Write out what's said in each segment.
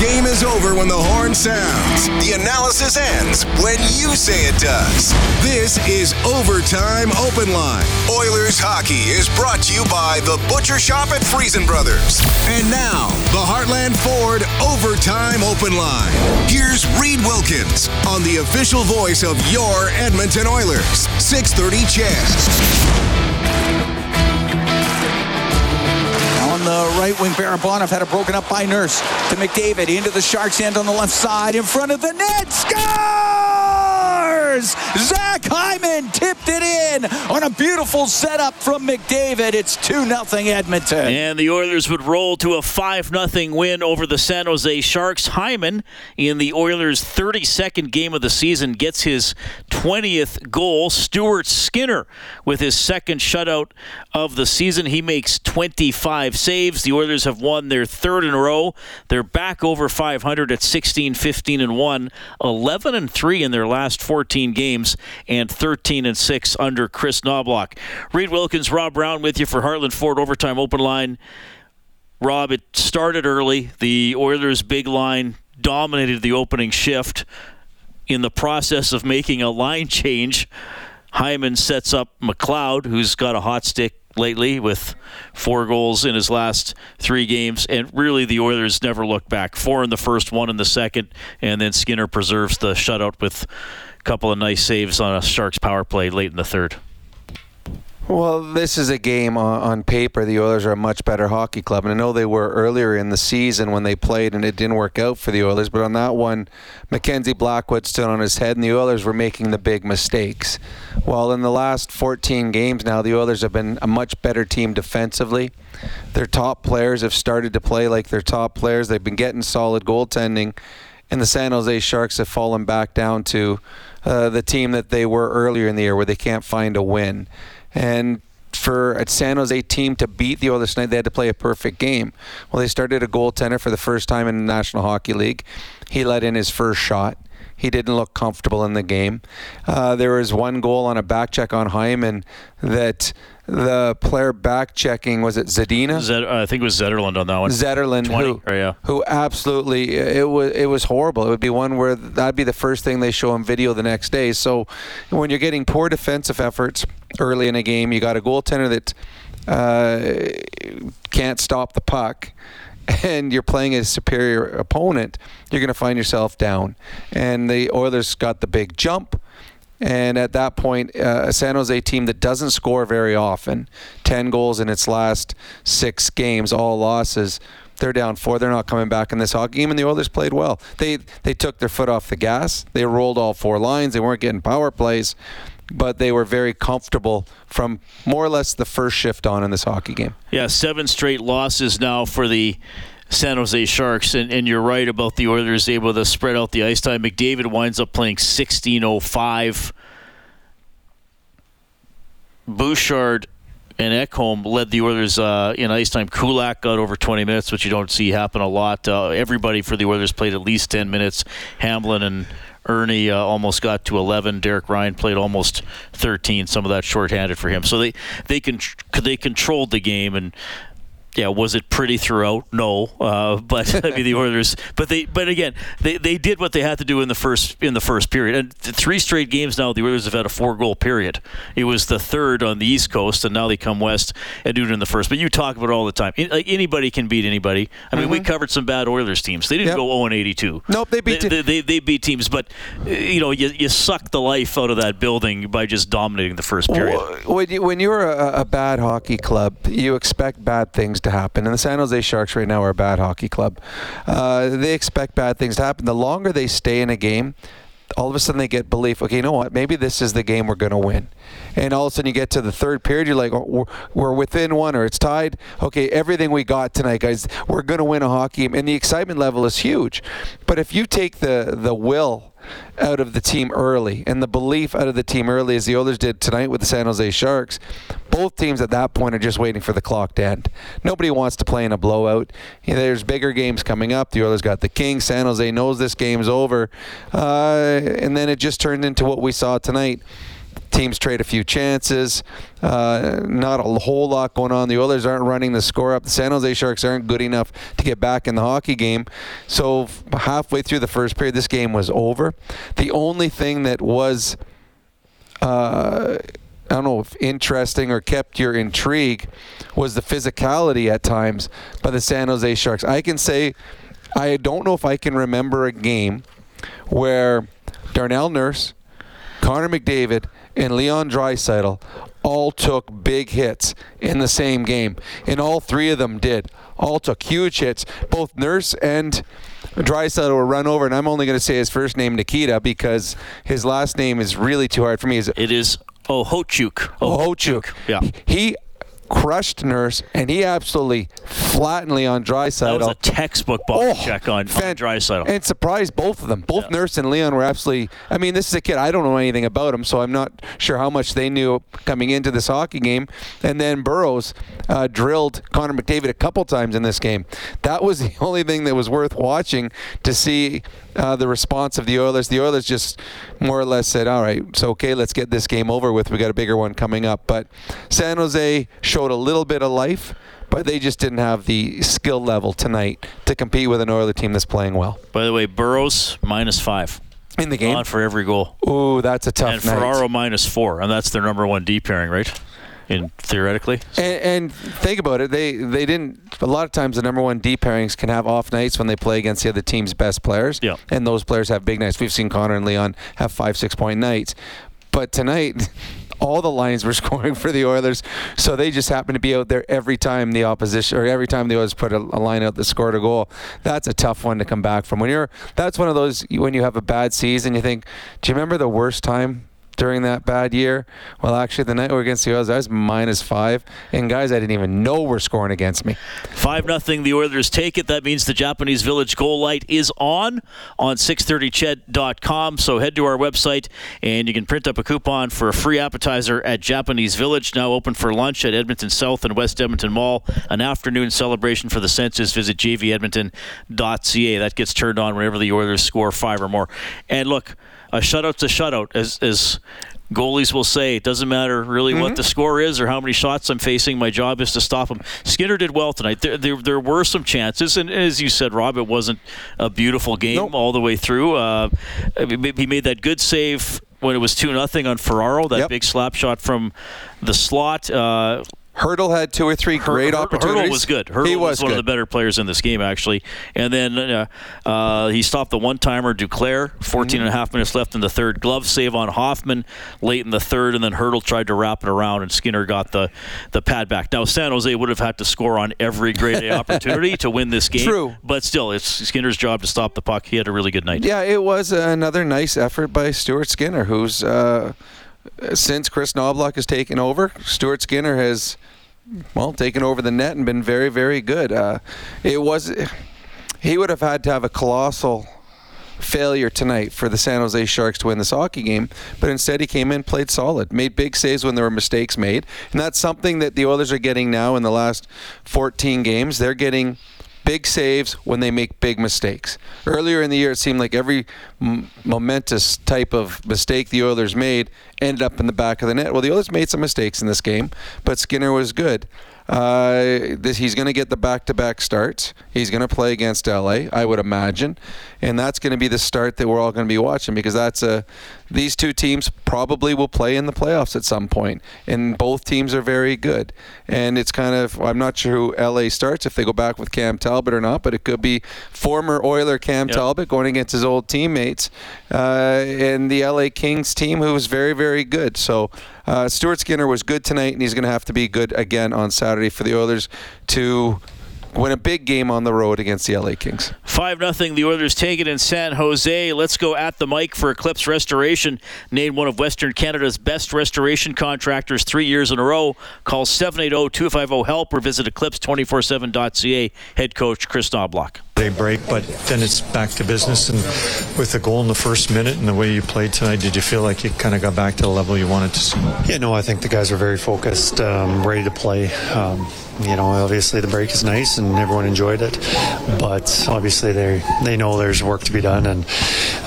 game is over when the horn sounds. The analysis ends when you say it does. This is Overtime Open Line. Oilers hockey is brought to you by The Butcher Shop at Freson Brothers. And now, the Heartland Ford Overtime Open Line. Here's Reed Wilkins on the official voice of your Edmonton Oilers. 630 CHED. On the right wing, Barabanov had it broken up by Nurse to McDavid. Into the Sharks end on the left side in front of the net. Zach Hyman tipped it in on a beautiful setup from McDavid. It's 2 0 Edmonton. And the Oilers would roll to a 5 0 win over the San Jose Sharks. Hyman, in the Oilers' 32nd game of the season, gets his 20th goal. Stuart Skinner with his second shutout of the season. He makes 25 saves. The Oilers have won their third in a row. They're back over 500 at 16, 15, and 1, 11 and 3 in their last 14 games, and 13 and 6 under Kris Knoblauch. Reed Wilkins, Rob Brown with you for Heartland Ford Overtime Open Line. Rob, it started early. The Oilers' big line dominated the opening shift. In the process of making a line change, Hyman sets up McLeod, who's got a hot stick lately with four goals in his last three games. And really, the Oilers never looked back. Four in the first, one in the second, and then Skinner preserves the shutout with couple of nice saves on a Sharks power play late in the third. Well, this is a game on, on, paper. The Oilers are a much better hockey club, and I know they were earlier in the season when they played, and it didn't work out for the Oilers. But on that one, Mackenzie Blackwood stood on his head, and the Oilers were making the big mistakes. Well, in the last 14 games now, the Oilers have been a much better team defensively. Their top players have started to play like their top players. They've been getting solid goaltending, and the San Jose Sharks have fallen back down to uh, the team that they were earlier in the year, where they can't find a win. And for a San Jose team to beat the Oilers tonight, they had to play a perfect game. Well, they started a goaltender for the first time in the National Hockey League. He let in his first shot. He didn't look comfortable in the game. Uh, there was one goal on a back check on Hyman that the player back checking was it Zadina? Zed, uh, I think it was Zetterlund on that one. Zetterlund, 20, who, or yeah. who absolutely it was it was horrible. It would be one where that'd be the first thing they show on video the next day. So when you're getting poor defensive efforts early in a game, you got a goaltender that uh, can't stop the puck and you're playing a superior opponent, you're going to find yourself down. And the Oilers got the big jump. And at that point, uh, a San Jose team that doesn't score very often, 10 goals in its last six games, all losses, they're down four. They're not coming back in this hockey game, and the Oilers played well. They they took their foot off the gas. They rolled all four lines. They weren't getting power plays, but they were very comfortable from more or less the first shift on in this hockey game. Yeah, seven straight losses now for the San Jose Sharks, and, and you're right about the Oilers able to spread out the ice time. McDavid winds up playing 16:05. Bouchard and Ekholm led the Oilers uh, in ice time. Kulak got over 20 minutes, which you don't see happen a lot. Uh, everybody for the Oilers played at least 10 minutes. Hamblin and Erne uh, almost got to 11. Derek Ryan played almost 13. Some of that shorthanded for him. So they they can they controlled the game and yeah, was it pretty throughout? No, uh, but I mean the Oilers. But they, but again, they, they did what they had to do in the first in the first period. And three straight games now, the Oilers have had a four goal period. It was the third on the East Coast, and now they come west and do it in the first. But you talk about it all the time. Like anybody can beat anybody. I mean, mm-hmm. we covered some bad Oilers teams. They didn't yep. go 0 and 82. Nope, they beat they, they, they, they, beat teams, but you know you, you suck the life out of that building by just dominating the first period. When, you, when you're a, a bad hockey club, you expect bad things to happen. And the San Jose Sharks right now are a bad hockey club. Uh, they expect bad things to happen. The longer they stay in a game, all of a sudden they get belief. Okay, you know what? Maybe this is the game we're going to win. And all of a sudden you get to the third period, you're like, oh, we're, we're within one or it's tied. Okay, everything we got tonight, guys, we're going to win a hockey game. And the excitement level is huge. But if you take the the will out of the team early and the belief out of the team early as the Oilers did tonight with the San Jose Sharks. Both teams at that point are just waiting for the clock to end. Nobody wants to play in a blowout. You know, there's bigger games coming up. The Oilers got the Kings. San Jose knows this game's over. Uh, and then it just turned into what we saw tonight teams trade a few chances. Uh, not a whole lot going on. The Oilers aren't running the score up. The San Jose Sharks aren't good enough to get back in the hockey game. So halfway through the first period, this game was over. The only thing that was uh, I don't know if interesting or kept your intrigue was the physicality at times by the San Jose Sharks. I can say I don't know if I can remember a game where Darnell Nurse, Connor McDavid, and Leon Draisaitl all took big hits in the same game, and all three of them did. All took huge hits. Both Nurse and Draisaitl were run over, and I'm only going to say his first name Nikita because his last name is really too hard for me. It is Okhotiuk. Okhotiuk. Yeah. He crushed Nurse, and he absolutely flattened Leon Draisaitl. That was a textbook body Oh, check on, on fan- And surprised both of them. Both Nurse and Leon were absolutely. I mean, this is a kid. I don't know anything about him, so I'm not sure how much they knew coming into this hockey game. And then Burroughs uh, drilled Connor McDavid a couple times in this game. That was the only thing that was worth watching to see uh, the response of the Oilers. The Oilers just more or less said, "All right, so okay, let's get this game over with. We got a bigger one coming up." But San Jose showed a little bit of life. But they just didn't have the skill level tonight to compete with an Oiler team that's playing well By the way, Burroughs minus five. in the game. On for every goal. Ooh, that's a tough and night. Ferraro minus four. And that's their number one D pairing, right? In theoretically. And, and think about it. They they didn't. A lot of times, the number one D pairings can have off nights when they play against the other team's best players. Yeah. And those players have big nights. We've seen Connor and Leon have five, six point nights. But tonight, all the lines were scoring for the Oilers, so they just happened to be out there every time the opposition or every time the Oilers put a, a line out that scored a goal. That's a tough one to come back from. When you're, that's one of those when you have a bad season, you think, do you remember the worst time during that bad year? Well, actually, the night we were against the Oilers, I was minus five, and guys I didn't even know were scoring against me. 5 nothing. the Oilers take it. That means the Japanese Village goal light is on on 630ched.com. So head to our website and you can print up a coupon for a free appetizer at Japanese Village, now open for lunch at Edmonton South and West Edmonton Mall. An afternoon celebration for the senses. Visit jvedmonton.ca. That gets turned on whenever the Oilers score five or more. And look, a shutout's a shutout, as, as goalies will say. It doesn't matter really what the score is or how many shots I'm facing. My job is to stop them. Skinner did well tonight. There, there, there were some chances, and as you said, Rob, it wasn't a beautiful game Nope. all the way through. Uh, he made that good save when it was two nothing on Ferraro. That Yep. big slap shot from the slot. Uh, Hertl had two or three great Hur- opportunities. Hertl was good. Hertl he was, was, one good. of the better players in this game, actually. And then uh, uh, he stopped the one-timer Duclair. 14 and a half minutes left in the third. Glove save on Hoffman late in the third, and then Hertl tried to wrap it around, and Skinner got the, the pad back. Now, San Jose would have had to score on every great A opportunity to win this game. True. But still, it's Skinner's job to stop the puck. He had a really good night. Yeah, it was another nice effort by Stuart Skinner, who's uh, since Kris Knoblauch has taken over, Stuart Skinner has well taken over the net and been very, very good. Uh, it was he would have had to have a colossal failure tonight for the San Jose Sharks to win this hockey game, but instead he came in, played solid, made big saves when there were mistakes made, and that's something that the Oilers are getting now in the last 14 games. They're getting big saves when they make big mistakes. Earlier in the year, it seemed like every m- momentous type of mistake the Oilers made ended up in the back of the net. Well, the Oilers made some mistakes in this game, but Skinner was good. Uh, this, he's going to get the back-to-back starts. He's going to play against LA, I would imagine, and that's going to be the start that we're all going to be watching because that's a. These two teams probably will play in the playoffs at some point, and both teams are very good. And it's kind of I'm not sure who LA starts if they go back with Cam Talbot or not, but it could be former Oiler Cam Yep. Talbot going against his old teammates, uh, and the LA Kings team who was very very good. So. Uh, Stuart Skinner was good tonight, and he's going to have to be good again on Saturday for the Oilers to win a big game on the road against the LA Kings. 5 nothing. The Oilers take it in San Jose. Let's go at the mic for Eclipse Restoration. Named one of Western Canada's best restoration contractors three years in a row. Call 780-250-HELP or visit eclipse247.ca. Head coach Kris Knoblauch. They break, but then it's back to business. And with the goal in the first minute and the way you played tonight, did you feel like you kind of got back to the level you wanted to see? Yeah, no, I think the guys are very focused, um, ready to play. Um, you know, obviously the break is nice and everyone enjoyed it, but obviously they they know there's work to be done, and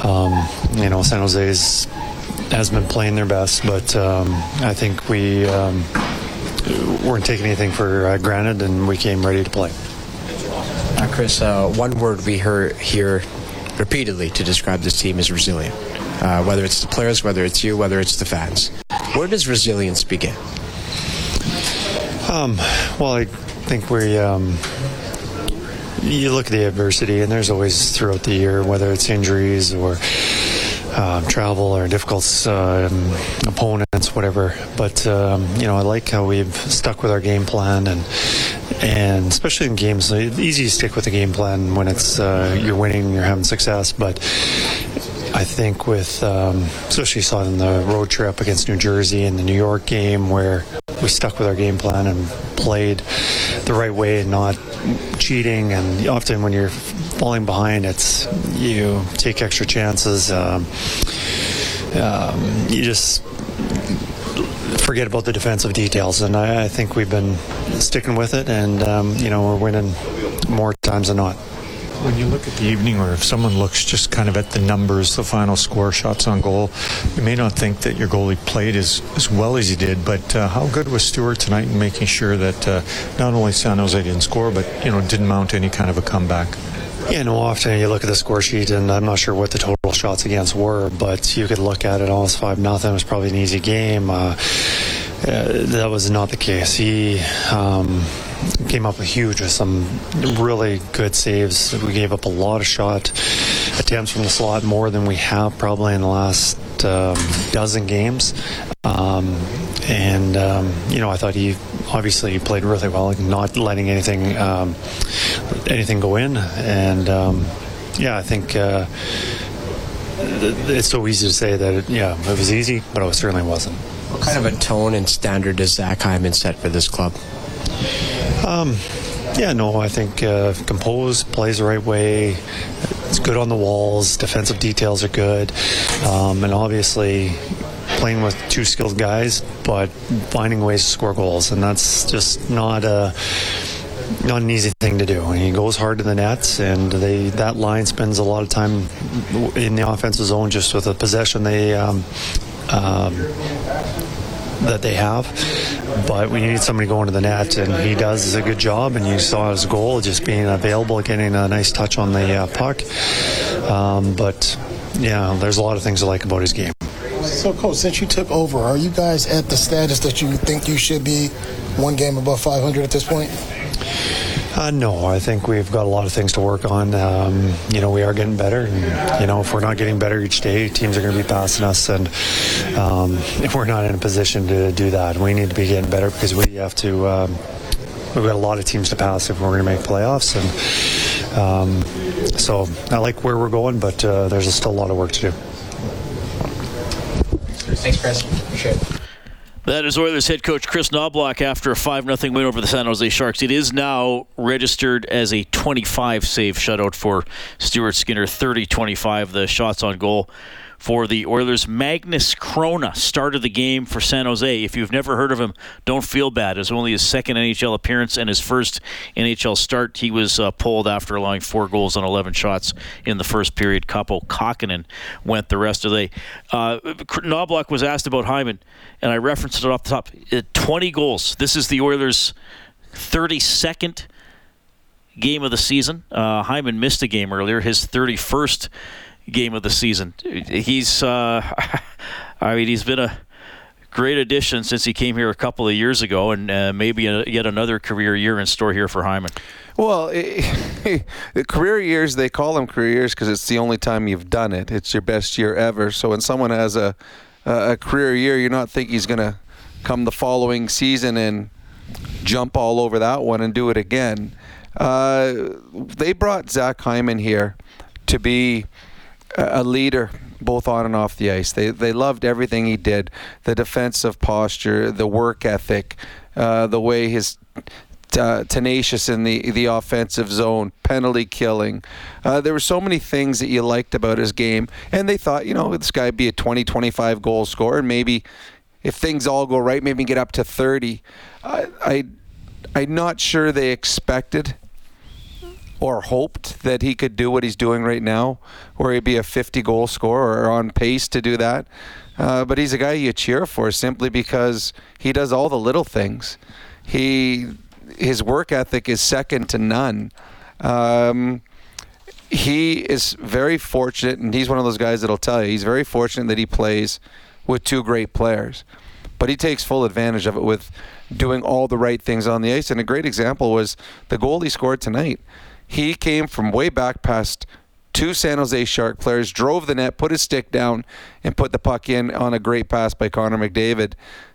um, you know San Jose's hasn't been playing their best, but um, I think we um, weren't taking anything for uh, granted, and we came ready to play. Kris, uh, one word we hear here repeatedly to describe this team is resilient. Uh, whether it's the players, whether it's you, whether it's the fans. Where does resilience begin? Um, well, I think we. Um, you look at the adversity, and there's always throughout the year, whether it's injuries or um, travel or difficult um, opponents, whatever. But um, you know, I like how we've stuck with our game plan, and and especially in games, it's easy to stick with the game plan when it's uh, you're winning, you're having success. But I think with, um, especially you saw it in the road trip against New Jersey and the New York game where we stuck with our game plan and played the right way and not cheating. And often when you're falling behind, it's you take extra chances. Um, um, you just forget about the defensive details. And I, I think we've been sticking with it, and um, you know we're winning more times than not. When you look at the evening, or if someone looks just kind of at the numbers, the final score, shots on goal, you may not think that your goalie played as, as well as he did. But uh, how good was Stuart tonight in making sure that uh, not only San Jose didn't score, but you know didn't mount any kind of a comeback? Yeah, no, often you look at the score sheet, and I'm not sure what the total shots against were, but you could look at it almost 5 nothing. It was probably an easy game. Uh, uh, that was not the case. He um, came up huge with some really good saves. We gave up a lot of shot attempts from the slot, more than we have probably in the last um, dozen games. Um, and um, you know, I thought he obviously played really well, not letting anything um, anything go in. And um, yeah, I think. Uh, it's so easy to say that it, yeah it was easy but it certainly wasn't what kind of a tone and standard does Zach Hyman set for this club? Um, yeah, no, I think uh, composed, plays the right way. It's good on the walls. Defensive details are good, um, and obviously playing with two skilled guys, but finding ways to score goals, and that's just not a not an easy thing to do. He goes hard to the nets, and they that line spends a lot of time in the offensive zone just with the possession they um, um, that they have. But we need somebody going to the net, and he does a good job. And you saw his goal just being available, getting a nice touch on the uh, puck. Um, but yeah, there's a lot of things I like about his game. So, coach, since you took over, are you guys at the status that you think you should be one game above 500 at this point? Uh, no, I think we've got a lot of things to work on. Um, you know, we are getting better, and you know, if we're not getting better each day, teams are going to be passing us, and um, if we're not in a position to do that, we need to be getting better because we have to. Um, we've got a lot of teams to pass if we're going to make playoffs, and um, so I like where we're going, but uh, there's still a lot of work to do. Thanks, Kris. Appreciate it. That is Oilers head coach Kris Knoblauch after a 5 0 win over the San Jose Sharks. It is now registered as a 25 save shutout for Stuart Skinner, 30 25, the shots on goal for the Oilers. Magnus Chrona started the game for San Jose. If you've never heard of him, don't feel bad. It's only his second NHL appearance and his first NHL start. He was uh, pulled after allowing four goals on 11 shots in the first period. Kaapo Kahkonen went the rest of the day. Uh, Knoblauch was asked about Hyman, and I referenced it off the top. Uh, 20 goals. This is the Oilers' 32nd game of the season. Uh, Hyman missed a game earlier, his 31st game of the season. He's, uh, I mean, he's been a great addition since he came here a couple of years ago, and uh, maybe a, yet another career year in store here for Hyman. Well, it, career years, they call them career years because it's the only time you've done it. It's your best year ever. So when someone has a, a career year, you're not thinking he's going to come the following season and jump all over that one and do it again. Uh, they brought Zach Hyman here to be a leader both on and off the ice. They they loved everything he did, the defensive posture, the work ethic, uh, the way his uh, tenacious in the the offensive zone, penalty killing. Uh, there were so many things that you liked about his game, and they thought, you know, this guy would be a 20, 25 goal scorer, and maybe if things all go right, maybe get up to 30. I, I I'm not sure they expected or hoped that he could do what he's doing right now, where he'd be a 50 goal scorer or on pace to do that. Uh, but he's a guy you cheer for simply because he does all the little things. He his work ethic is second to none. Um, he is very fortunate, and he's one of those guys that'll tell you he's very fortunate that he plays with two great players. But he takes full advantage of it with doing all the right things on the ice. And a great example was the goal he scored tonight. He came from way back past two San Jose Shark players, drove the net, put his stick down, and put the puck in on a great pass by Connor McDavid.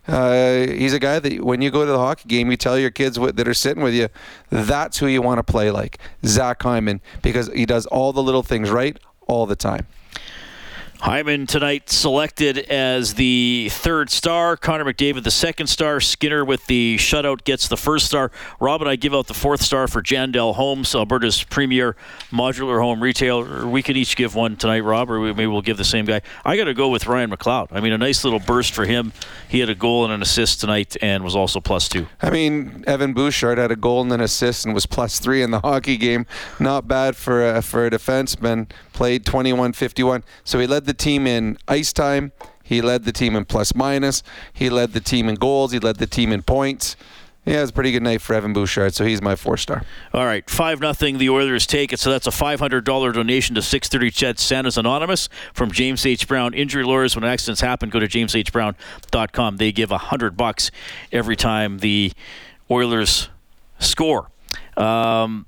Uh, he's a guy that when you go to the hockey game, you tell your kids what, that are sitting with you, that's who you want to play like, Zach Hyman, because he does all the little things right all the time. Hyman tonight selected as the third star. Connor McDavid, the second star. Skinner with the shutout gets the first star. Rob and I give out the fourth star for Jandel Homes, Alberta's premier modular home retailer. We can each give one tonight, Rob, or maybe we'll give the same guy. I got to go with Ryan McLeod. I mean, a nice little burst for him. He had a goal and an assist tonight and was also plus two. I mean, Evan Bouchard had a goal and an assist and was plus three in the hockey game. Not bad for a, for a defenseman. Played 21-51. So he led the team in ice time. He led the team in plus minus. He led the team in goals. He led the team in points. Yeah, it was a pretty good night for Evan Bouchard, so he's my four star. All right, five nothing. The Oilers take it. So that's a five hundred dollar donation to six thirty CHED Santa's Anonymous from James H. Brown Injury Lawyers. When accidents happen, go to jameshbrown.com. They give a hundred bucks every time the Oilers score. Um,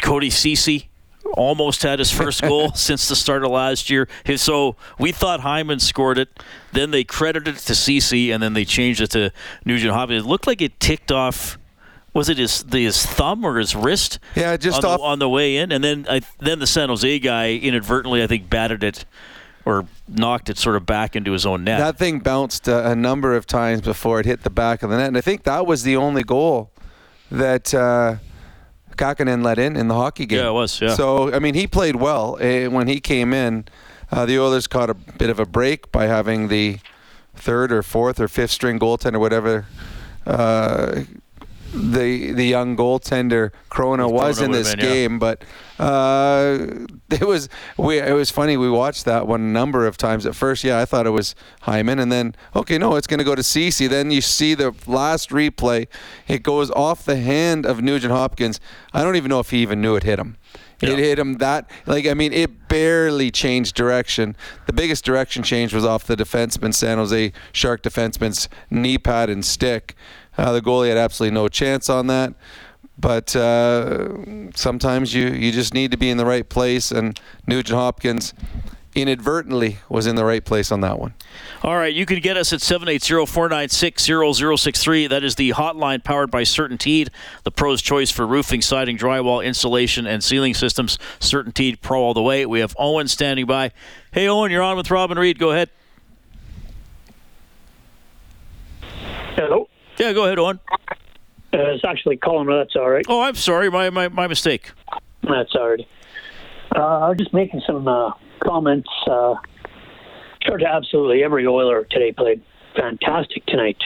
Cody Ceci almost had his first goal since the start of last year. So we thought Hyman scored it. Then they credited it to Ceci, and then they changed it to Nugent Hopkins. It looked like it ticked off. Was it his his thumb or his wrist? Yeah, just on, off the, on the way in, and then I, then the San Jose guy inadvertently, I think, batted it or knocked it sort of back into his own net. That thing bounced a, a number of times before it hit the back of the net, and I think that was the only goal that. Uh, Kahkonen let in in the hockey game. Yeah, it was. Yeah. So I mean, he played well uh, when he came in. Uh, the Oilers caught a bit of a break by having the third or fourth or fifth string goaltender, whatever uh, the the young goaltender Chrona was in this been, game, yeah. but uh, it was we it was funny. We watched that one a number of times. At first, yeah, I thought it was Hyman, and then okay, no, it's going to go to Ceci. Then you see the last replay; it goes off the hand of Nugent Hopkins. I don't even know if he even knew it hit him. Yeah. It hit him that like I mean it barely changed direction. The biggest direction change was off the defenseman San Jose Shark defenseman's knee pad and stick. Uh, the goalie had absolutely no chance on that. But uh, sometimes you, you just need to be in the right place, and Nugent Hopkins inadvertently was in the right place on that one. All right, you can get us at 780-496-0063. That is the hotline powered by CertainTeed, the pro's choice for roofing, siding, drywall, insulation, and ceiling systems. CertainTeed Pro all the way. We have Owen standing by. Hey, Owen, you're on with Robin Reed. Go ahead. Hello. Yeah, go ahead, Owen. Uh, it's actually Colin, but that's all right. Oh, I'm sorry. My, my, my mistake. That's all right. Uh, I was just making some uh, comments. Uh, sure to absolutely every Oiler today played fantastic tonight.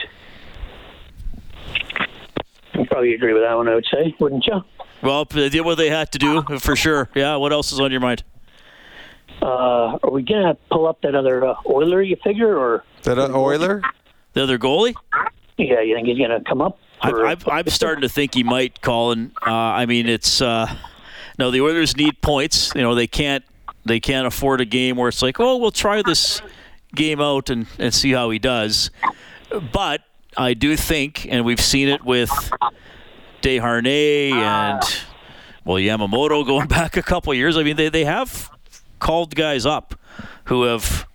You probably agree with that one, I would say, wouldn't you? Well, they did what they had to do, for sure. Yeah, what else is on your mind? Uh, are we going to pull up that other uh, Oiler, you figure? or That uh, Oiler? The other goalie? Yeah, you think he's going to come up? I, am starting to think he might, Colin. Uh, I mean, it's uh, no. The Oilers need points. You know, they can't they can't afford a game where it's like, oh, we'll try this game out and, and see how he does. But I do think, and we've seen it with Desharnais and well Yamamoto going back a couple years. I mean, they, they have called guys up who have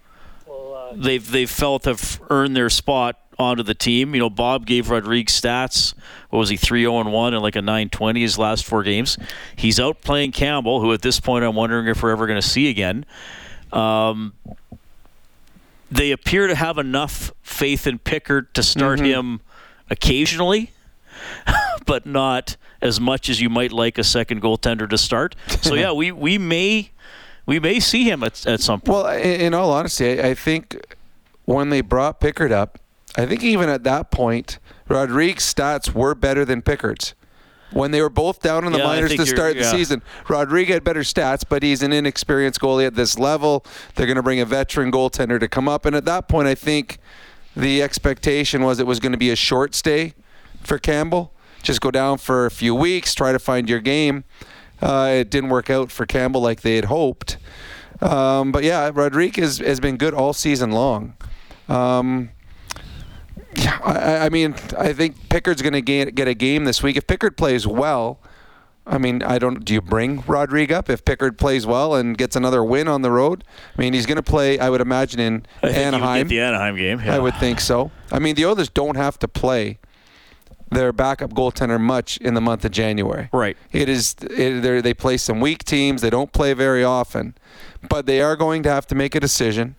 they've they've felt have earned their spot onto the team. You know, Bob gave Rodriguez stats. What was he, 3 0 1 and like a 920 his last four games? He's out playing Campbell, who at this point I'm wondering if we're ever going to see again. Um, they appear to have enough faith in Pickard to start mm-hmm. him occasionally, but not as much as you might like a second goaltender to start. So yeah, we, we may we may see him at, at some point. Well, in, in all honesty, I, I think when they brought Pickard up, I think even at that point, Rodrigues' stats were better than Pickard's. when they were both down in the Yeah, minors to start the yeah. season. Rodriguez had better stats, but he's an inexperienced goalie at this level. They're going to bring a veteran goaltender to come up, and at that point, I think the expectation was it was going to be a short stay for Campbell. Just go down for a few weeks, try to find your game. Uh, it didn't work out for Campbell like they had hoped. Um, but yeah, Rodriguez has been good all season long. Um, yeah, I, I mean, I think Pickard's going to get a game this week. If Pickard plays well, I mean, I don't. Do you bring Rodrigue up if Pickard plays well and gets another win on the road? I mean, he's going to play. I would imagine in I Anaheim. the Anaheim game. Yeah. I would think so. I mean, the Oilers don't have to play their backup goaltender much in the month of January. Right. It is. It, they play some weak teams. They don't play very often, but they are going to have to make a decision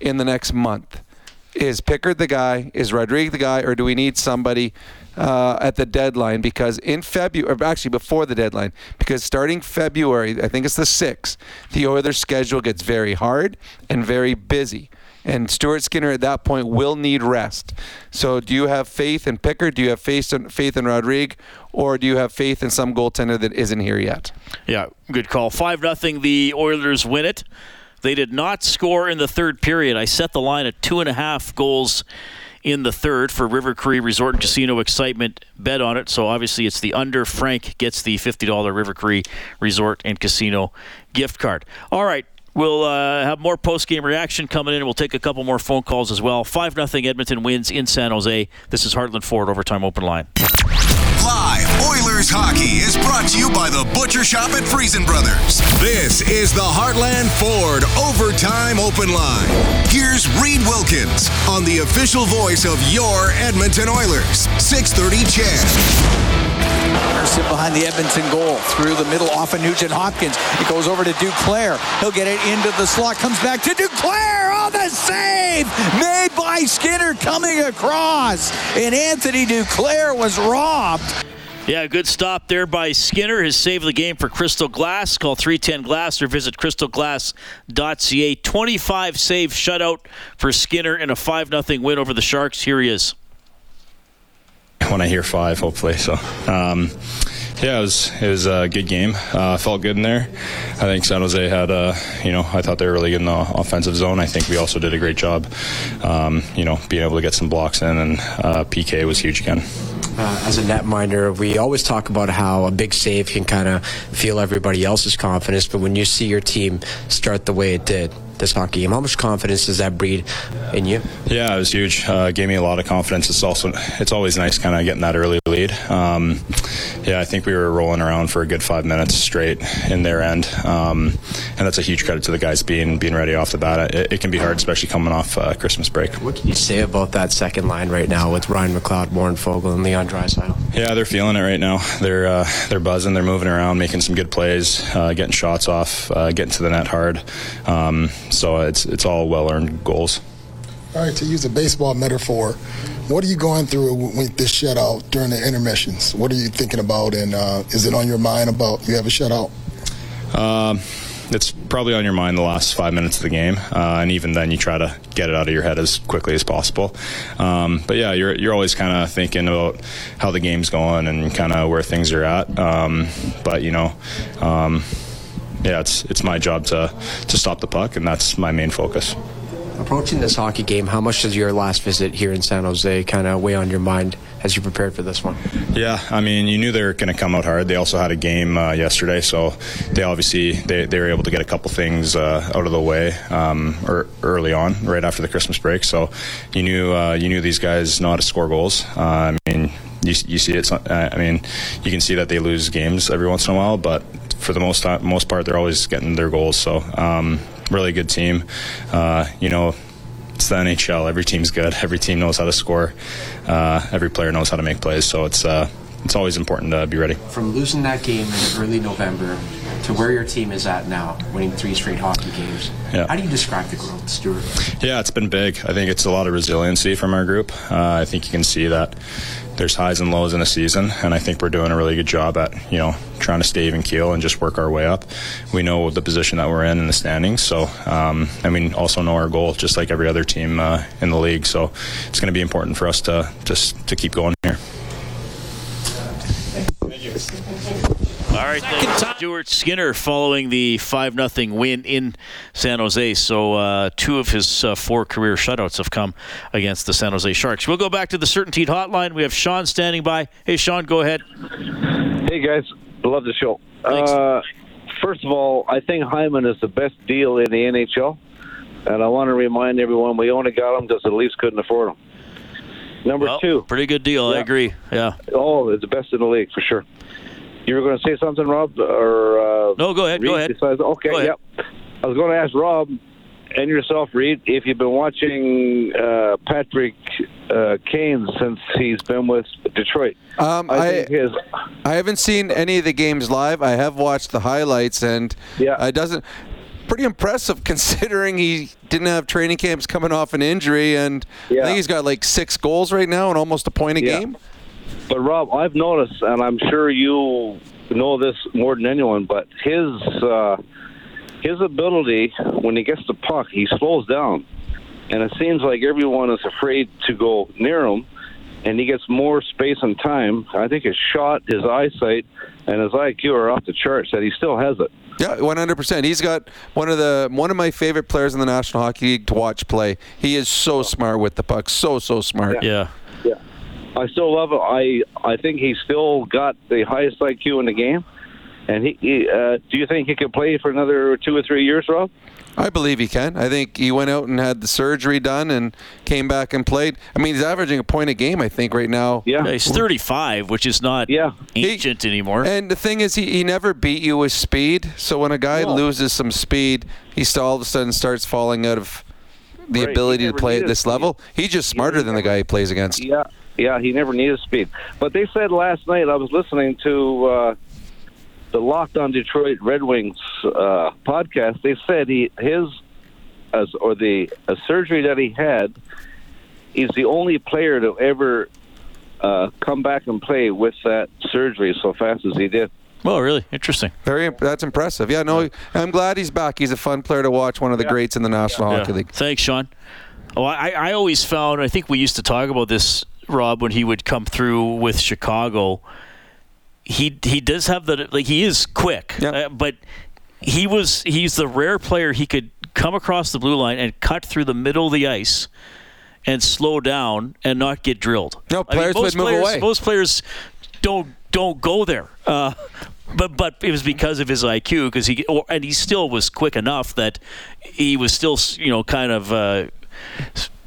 in the next month. Is Pickard the guy? Is Rodriguez the guy? Or do we need somebody uh, at the deadline? Because in February, actually before the deadline, because starting February, I think it's the 6th, the Oilers' schedule gets very hard and very busy. And Stuart Skinner at that point will need rest. So, do you have faith in Pickard? Do you have faith in, faith in Rodrigue? Or do you have faith in some goaltender that isn't here yet? Yeah, good call. 5 nothing. The Oilers win it. They did not score in the third period. I set the line at two and a half goals in the third for River Cree Resort and Casino Excitement. Bet on it. So obviously it's the under. Frank gets the $50 River Cree Resort and Casino gift card. All right. We'll uh, have more post-game reaction coming in. We'll take a couple more phone calls as well. 5 nothing. Edmonton wins in San Jose. This is Heartland Ford Overtime Open Line. Hockey is brought to you by the Butcher Shop at Freson Brothers. This is the Heartland Ford Overtime Open Line. Here's Reed Wilkins on the official voice of your Edmonton Oilers. 630 CHED. Person behind the Edmonton goal through the middle off of Nugent Hopkins. It goes over to Duclair. He'll get it into the slot. Comes back to Duclair. Oh, the save made by Skinner coming across. And Anthony Duclair was robbed. Yeah, good stop there by Skinner. His save of the game for Crystal Glass. Call 310 Glass or visit crystalglass.ca. 25 save shutout for Skinner in a 5 0 win over the Sharks. Here he is. when I hear five, hopefully. So, um, yeah, it was it was a good game. Uh, felt good in there. I think San Jose had, uh, you know, I thought they were really good in the offensive zone. I think we also did a great job, um, you know, being able to get some blocks in, and uh, PK was huge again. Uh, as a netminder, we always talk about how a big save can kind of feel everybody else's confidence, but when you see your team start the way it did this hockey game, how much confidence does that breed in you? Yeah, it was huge. Uh, gave me a lot of confidence. It's also it's always nice kind of getting that early lead. Um, yeah, I think we were rolling around for a good five minutes straight in their end, um, and that's a huge credit to the guys being being ready off the bat. It, it can be hard, especially coming off uh, Christmas break. What can you say about that second line right now with Ryan McLeod, Warren Foegele, and Leon Draisaitl? Yeah, they're feeling it right now. They're uh, they're buzzing. They're moving around, making some good plays, uh, getting shots off, uh, getting to the net hard. Um, so it's it's all well earned goals. All right, to use a baseball metaphor, what are you going through with this shutout during the intermissions? What are you thinking about, and uh, is it on your mind about you have a shutout? Um, it's probably on your mind the last five minutes of the game, uh, and even then, you try to get it out of your head as quickly as possible. Um, but yeah, you're you're always kind of thinking about how the game's going and kind of where things are at. Um, but you know. Um, yeah, it's it's my job to to stop the puck, and that's my main focus. Approaching this hockey game, how much does your last visit here in San Jose kind of weigh on your mind as you prepared for this one? Yeah, I mean, you knew they were going to come out hard. They also had a game uh, yesterday, so they obviously they, they were able to get a couple things uh, out of the way um, or early on, right after the Christmas break. So you knew uh, you knew these guys know how to score goals. Uh, I mean, you, you see it. I mean, you can see that they lose games every once in a while, but for the most most part, they're always getting their goals. So um, really good team. Uh, you know, it's the NHL. Every team's good. Every team knows how to score. Uh, every player knows how to make plays. So it's uh, it's always important to be ready. From losing that game in early November to where your team is at now, winning three straight hockey games, Yeah. how do you describe the growth, Stuart? Yeah, it's been big. I think it's a lot of resiliency from our group. Uh, I think you can see that there's highs and lows in a season, and I think we're doing a really good job at you know trying to stay even keel and just work our way up. We know the position that we're in in the standings, so um, and we also know our goal, just like every other team uh, in the league. So it's going to be important for us to just to keep going here. All right, then, Stuart Skinner following the 5 0 win in San Jose. So, uh, two of his uh, four career shutouts have come against the San Jose Sharks. We'll go back to the CertainTeed hotline. We have Sean standing by. Hey, Sean, go ahead. Hey, guys. Love the show. Uh, first of all, I think Hyman is the best deal in the NHL. And I want to remind everyone we only got him because the Leafs couldn't afford him. Number well, two. Pretty good deal. Yeah. I agree. Yeah. Oh, it's the best in the league for sure. You were going to say something, Rob? Or uh, no? Go ahead. Reed, go ahead. Besides, okay. Go ahead. Yep. I was going to ask Rob and yourself, Reed, if you've been watching uh, Patrick uh, Kane since he's been with Detroit. Um, I, I, his I haven't seen any of the games live. I have watched the highlights, and Yeah. it doesn't. Pretty impressive considering he didn't have training camps coming off an injury, and yeah. I think he's got like six goals right now and almost a point a Yeah. game. But Rob, I've noticed, and I'm sure you know this more than anyone, but his uh, his ability when he gets the puck, he slows down, and it seems like everyone is afraid to go near him, and he gets more space and time. I think his shot, his eyesight, and his IQ are off the charts. That he still has it. Yeah, one hundred percent. He's got one of the one of my favorite players in the National Hockey League to watch play. He is so smart with the puck, so so smart. Yeah. Yeah, I still love him. I I think he's still got the highest IQ in the game. And he, he uh, do you think he could play for another two or three years, Rob? I believe he can. I think he went out and had the surgery done and came back and played. I mean, he's averaging a point a game, I think, right now. Yeah, he's 35, which is not yeah. ancient anymore. And the thing is, he, he never beat you with speed. So when a guy No. loses some speed, he still all of a sudden starts falling out of the Right, ability to play at needed this level. He's just smarter than the guy he plays against. Yeah, yeah, he never needed speed. But they said last night I was listening to uh, the Locked on Detroit Red Wings uh, podcast. They said he his as or the a surgery that he had. He's the only player to ever uh, come back and play with that surgery so fast as he did. Well, really interesting. Very, that's impressive. Yeah, no, I'm glad he's back. He's a fun player to watch. One of the greats in the National Hockey Yeah. League. Thanks, Sean. Oh, I, I always found, I think we used to talk about this, Rob, when he would come through with Chicago. He he does have the like he is quick, uh, but he was he's the rare player he could come across the blue line and cut through the middle of the ice and slow down and not get drilled. No, I mean, players most would move players, away. Most players don't don't go there. Uh, but but it was because of his IQ because he or, and he still was quick enough that he was still you know kind of uh,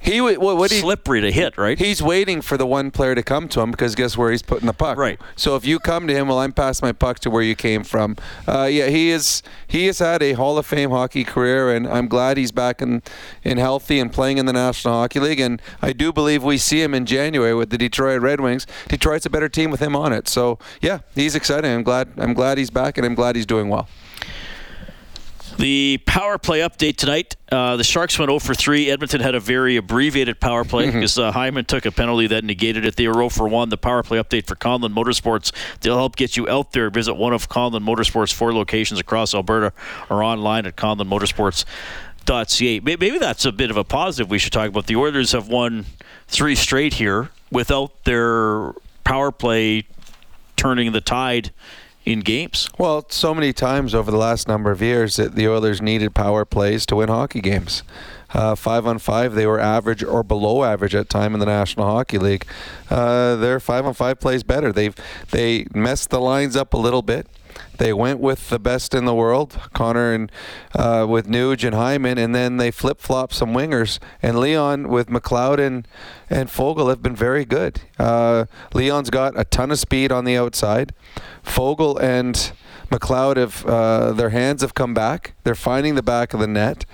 he what, what he, slippery to hit right. He's waiting for the one player to come to him because guess where he's putting the puck. Right. So if you come to him, well, I'm passing my puck to where you came from. Uh, yeah, he is. He has had a Hall of Fame hockey career, and I'm glad he's back in, in healthy and playing in the National Hockey League. And I do believe we see him in January with the Detroit Red Wings. Detroit's a better team with him on it. So yeah, he's exciting. I'm glad. I'm glad he's back, and I'm glad he's doing well. The power play update tonight. Uh, the Sharks went 0 for 3. Edmonton had a very abbreviated power play because uh, Hyman took a penalty that negated it. They were 0 for 1. The power play update for Conlon Motorsports. They'll help get you out there. Visit one of Conlon Motorsports' four locations across Alberta or online at conlonmotorsports.ca. May- Maybe that's a bit of a positive we should talk about. The Oilers have won three straight here without their power play turning the tide in games. Well, so many times over the last number of years that the Oilers needed power plays to win hockey games. Uh, five on five, they were average or below average at time in the National Hockey League. Uh, their five on five plays better. They've they messed the lines up a little bit. They went with the best in the world, Connor and uh, with Nuge and Hyman, and then they flip flop some wingers. And Leon with McLeod and, and Foegele have been very good. Uh, Leon's got a ton of speed on the outside. Foegele and McLeod have uh, their hands have come back. They're finding the back of the net.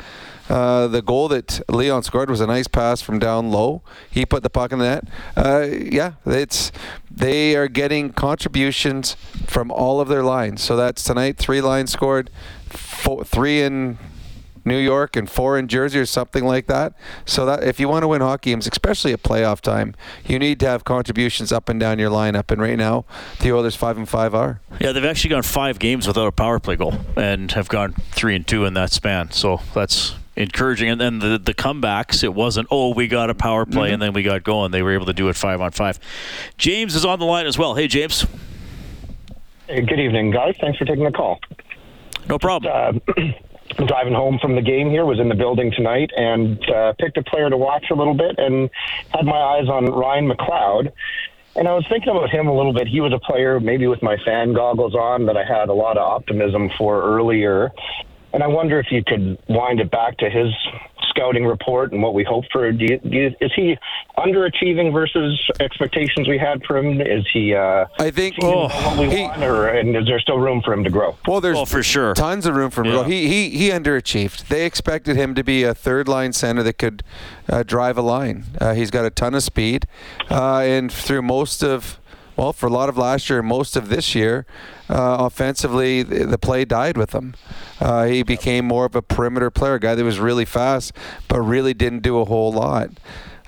Uh, the goal that Leon scored was a nice pass from down low. He put the puck in the net. Uh, yeah, it's they are getting contributions from all of their lines. So that's tonight. Three lines scored, four, three in New York and four in Jersey or something like that. So that if you want to win hockey games, especially at playoff time, you need to have contributions up and down your lineup. And right now, the Oilers five and five are. Yeah, they've actually gone five games without a power play goal and have gone three and two in that span. So that's encouraging. And then the the comebacks, it wasn't oh we got a power play Mm-hmm. and then we got going. They were able to do it five on five. James is on the line as well. Hey James. Hey, good evening, guys. Thanks for taking the call. No problem. Uh, I'm driving home from the game here, was in the building tonight, and uh, picked a player to watch a little bit, and had my eyes on Ryan McLeod. And I was thinking about him a little bit. He was a player, maybe with my fan goggles on, that I had a lot of optimism for earlier. And I wonder if you could wind it back to his scouting report and what we hope for. Do you, do you, is he underachieving versus expectations we had for him? Is he? Uh, I think oh, what we he, want, or and is there still room for him to grow? Well, there's oh, for sure tons of room for him yeah. to grow. He he he underachieved. They expected him to be a third line center that could uh, drive a line. Uh, he's got a ton of speed, uh, and through most of well, for a lot of last year, and most of this year, uh, offensively, the, the, play died with him. Uh, he became more of a perimeter player, a guy that was really fast, but really didn't do a whole lot.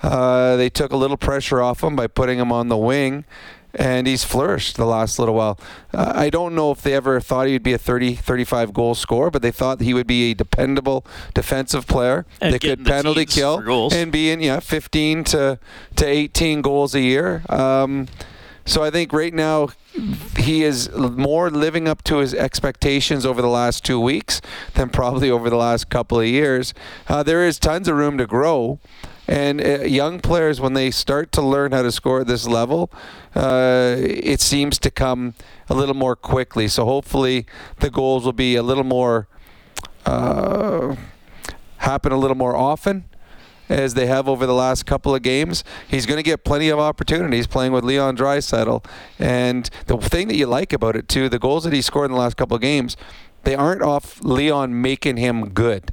Uh, they took a little pressure off him by putting him on the wing, and he's flourished the last little while. Uh, I don't know if they ever thought he'd be a 30, 35 goal scorer, but they thought he would be a dependable defensive player and that could penalty kill and be in yeah 15 to to 18 goals a year. Um, so I think right now he is more living up to his expectations over the last two weeks than probably over the last couple of years. Uh, there is tons of room to grow. And uh, young players, when they start to learn how to score at this level, uh, it seems to come a little more quickly. So hopefully the goals will be a little more, uh, happen a little more often as they have over the last couple of games, he's going to get plenty of opportunities playing with Leon Draisaitl. And the thing that you like about it too, the goals that he scored in the last couple of games, they aren't off Leon making him good.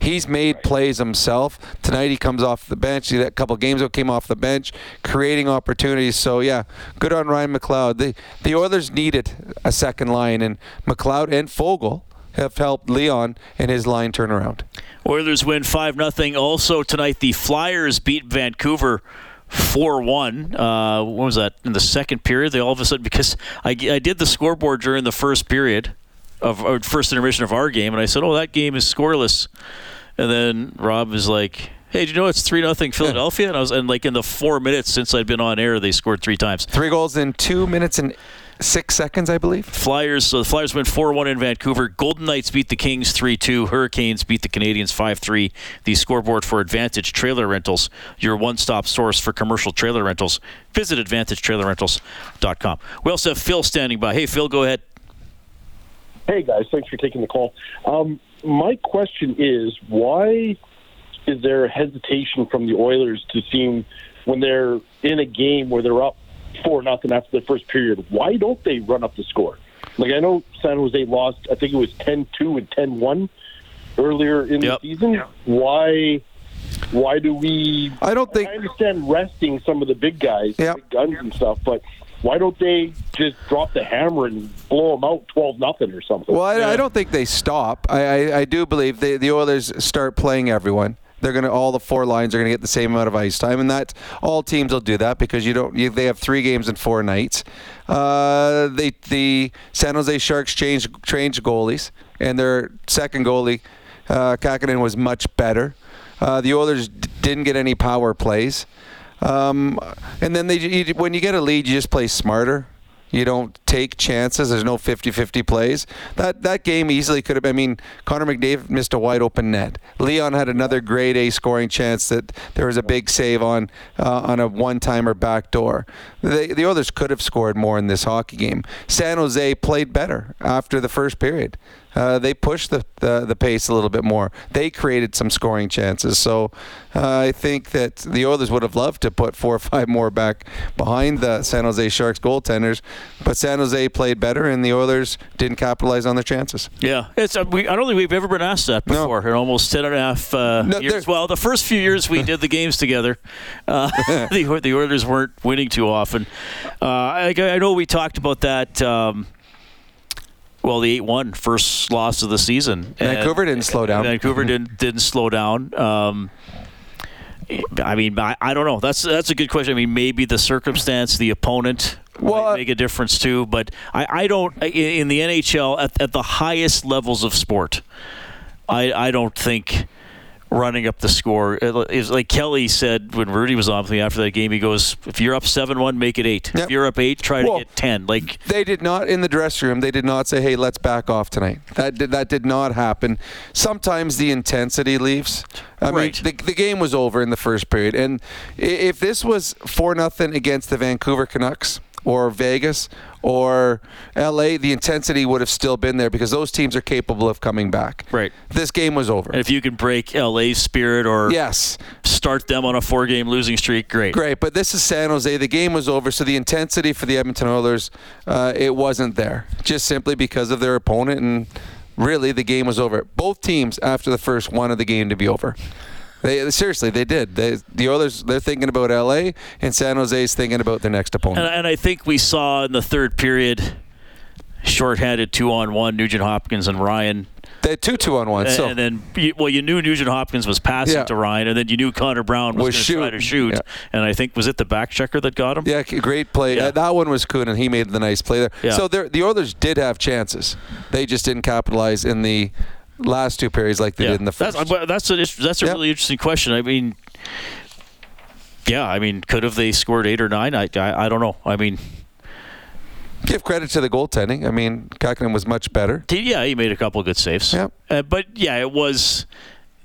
He's made plays himself. Tonight he comes off the bench. He, that couple games ago came off the bench, creating opportunities. So yeah, good on Ryan McLeod. The the Oilers needed a second line, and McLeod and Foegele have helped Leon and his line turn around. Oilers win 5 0. Also tonight, the Flyers beat Vancouver 4 1. Uh, what was that? In the second period, they all of a sudden, because I, I did the scoreboard during the first period of or first intermission of our game, and I said, oh, that game is scoreless. And then Rob is like, hey, do you know it's three nothing Philadelphia? And I was and like in the four minutes since I'd been on air, they scored three times. Three goals in two minutes and six seconds, I believe. Flyers. So the Flyers win 4 1 in Vancouver. Golden Knights beat the Kings 3 2. Hurricanes beat the Canadiens 5 3. The scoreboard for Advantage Trailer Rentals, your one stop source for commercial trailer rentals. Visit AdvantageTrailerRentals.com. We also have Phil standing by. Hey, Phil, go ahead. Hey, guys. Thanks for taking the call. Um, my question is why is there hesitation from the Oilers to seem when they're in a game where they're up four nothing after the first period. Why don't they run up the score? Like I know San Jose lost. I think it was 10-2 and 10-1 earlier in yep. the season. Why? Why do we? I don't think. I understand resting some of the big guys, yep. big guns and stuff, but why don't they just drop the hammer and blow them out twelve nothing or something? Well, I, yeah. I, don't think they stop. I, I, I do believe they, the Oilers start playing everyone they're going to all the four lines are going to get the same amount of ice time, and that all teams will do that because you don't. You, they have three games in four nights. Uh, they the San Jose Sharks changed changed goalies, and their second goalie, uh, Kahkonen, was much better. Uh, the Oilers d- didn't get any power plays. Um, and then they, you, when you get a lead, you just play smarter. You don't take chances. There's no 50-50 plays. That that game easily could have. I mean, Connor McDavid missed a wide open net. Leon had another grade A scoring chance that there was a big save on uh, on a one-timer backdoor. The the others could have scored more in this hockey game. San Jose played better after the first period. Uh, they pushed the, the, the pace a little bit more. They created some scoring chances. So uh, I think that the Oilers would have loved to put four or five more back behind the San Jose Sharks goaltenders, but San Jose played better, and the Oilers didn't capitalize on their chances. Yeah, it's uh, we, I don't think we've ever been asked that before. No. In almost ten and a half uh, no, years. Well, the first few years we did the games together, uh, the, the Oilers weren't winning too often. Uh, I, I, know we talked about that. Um, well, the 8-1 first loss of the season. Vancouver and, didn't slow down. Vancouver didn't didn't slow down. Um, I mean, I, I, don't know. That's that's a good question. I mean, maybe the circumstance, the opponent well, might make a difference too. But I, I don't in the NHL at, at the highest levels of sport. I, I don't think running up the score. Was like Kelly said when Rudy was on with me after that game. He goes, "If you're up seven-one, make it eight. If you're up eight, try Well, to get ten. Like They did not in the dressing room. They did not say, "Hey, let's back off tonight." That did, that did not happen. Sometimes the intensity leaves. I Right. mean, the, the game was over in the first period, and if this was four nothing against the Vancouver Canucks or Vegas or LA, the intensity would have still been there because those teams are capable of coming back. Right. This game was over. And if you can break LA's spirit or yes, start them on a four-game losing streak, great. Great, but this is San Jose. The game was over, so the intensity for the Edmonton Oilers, uh, it wasn't there, just simply because of their opponent, and really the game was over. Both teams, after the first, wanted the game to be over. They seriously, they did. They, the Oilers, they're thinking about LA, and San Jose's thinking about their next opponent. And, and I think we saw in the third period, shorthanded two on one, Nugent Hopkins and Ryan. They had two two on one. And, So and then, well, you knew Nugent Hopkins was passing Yeah. to Ryan, and then you knew Connor Brown was, Was going to try to shooting. shoot. And I think was it the back checker that got him? Yeah, great play. Uh, that one was Kuhn, and he made the nice play there. Yeah. So there- the Oilers did have chances. They just didn't capitalize in the last two periods like they Yeah. did in the first. That's that's a, that's a really interesting question. I mean, yeah, I mean, could have they scored eight or nine? I, I, I don't know. I mean, Give credit to the goaltending. I mean, Kahkonen was much better. yeah, he made a couple of good saves. Yep. Uh, but yeah, it was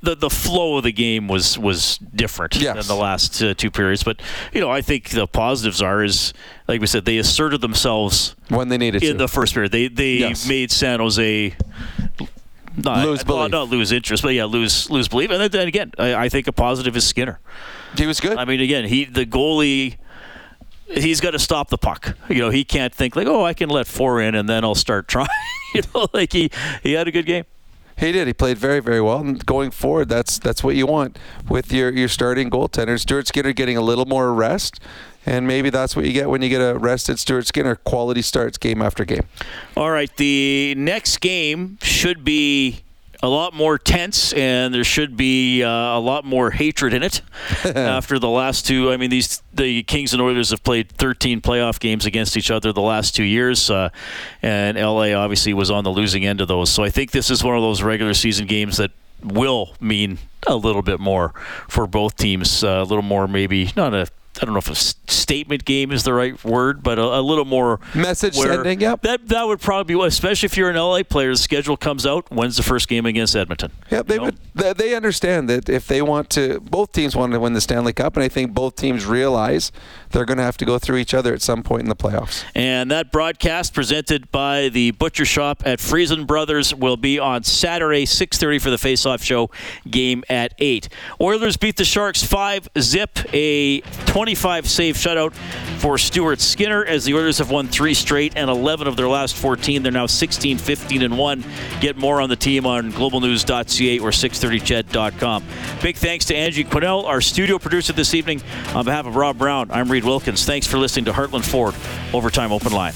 the the flow of the game was was different than the last uh, two periods. But you know, I think the positives are is like we said, they asserted themselves when they needed in to. the first period. They they Yes. made San Jose. Not, Lose well, belief. not lose interest, but yeah, lose lose belief. And then, then again, I, I think a positive is Skinner. He was good. I mean, again, he the goalie. He's got to stop the puck. You know, he can't think like, oh, I can let four in and then I'll start trying. you know, like he he had a good game. He did. He played very, very well. And going forward, that's that's what you want with your, your starting goaltender. Stuart Skinner getting a little more rest, and maybe that's what you get when you get a rested Stuart Skinner. Quality starts game after game. All right, the next game should be a lot more tense, and there should be uh, a lot more hatred in it after the last two. I mean, these the Kings and Oilers have played 13 playoff games against each other the last two years, uh, and LA obviously was on the losing end of those. So I think this is one of those regular season games that will mean a little bit more for both teams. Uh, a little more, maybe not a. I don't know if a statement game is the right word, but a, a little more Message sending, yep. That that would probably be, especially if you're an LA player. The schedule comes out. When's the first game against Edmonton? Yep, they would. They, understand that if they want to, both teams want to win the Stanley Cup, and I think both teams realize they're going to have to go through each other at some point in the playoffs. And that broadcast presented by the Butcher Shop at Freson Brothers will be on Saturday, 6:30 for the face-off show. Game at eight. Oilers beat the Sharks five zip. A 25 save shutout for Stuart Skinner as the Oilers have won three straight and 11 of their last 14. They're now 16, 15, and one. Get more on the team on globalnews.ca or 630ched.com. Big thanks to Angie Quinnell, our studio producer this evening. On behalf of Rob Brown, I'm Reid Wilkins. Thanks for listening to Heartland Ford Overtime Open Line.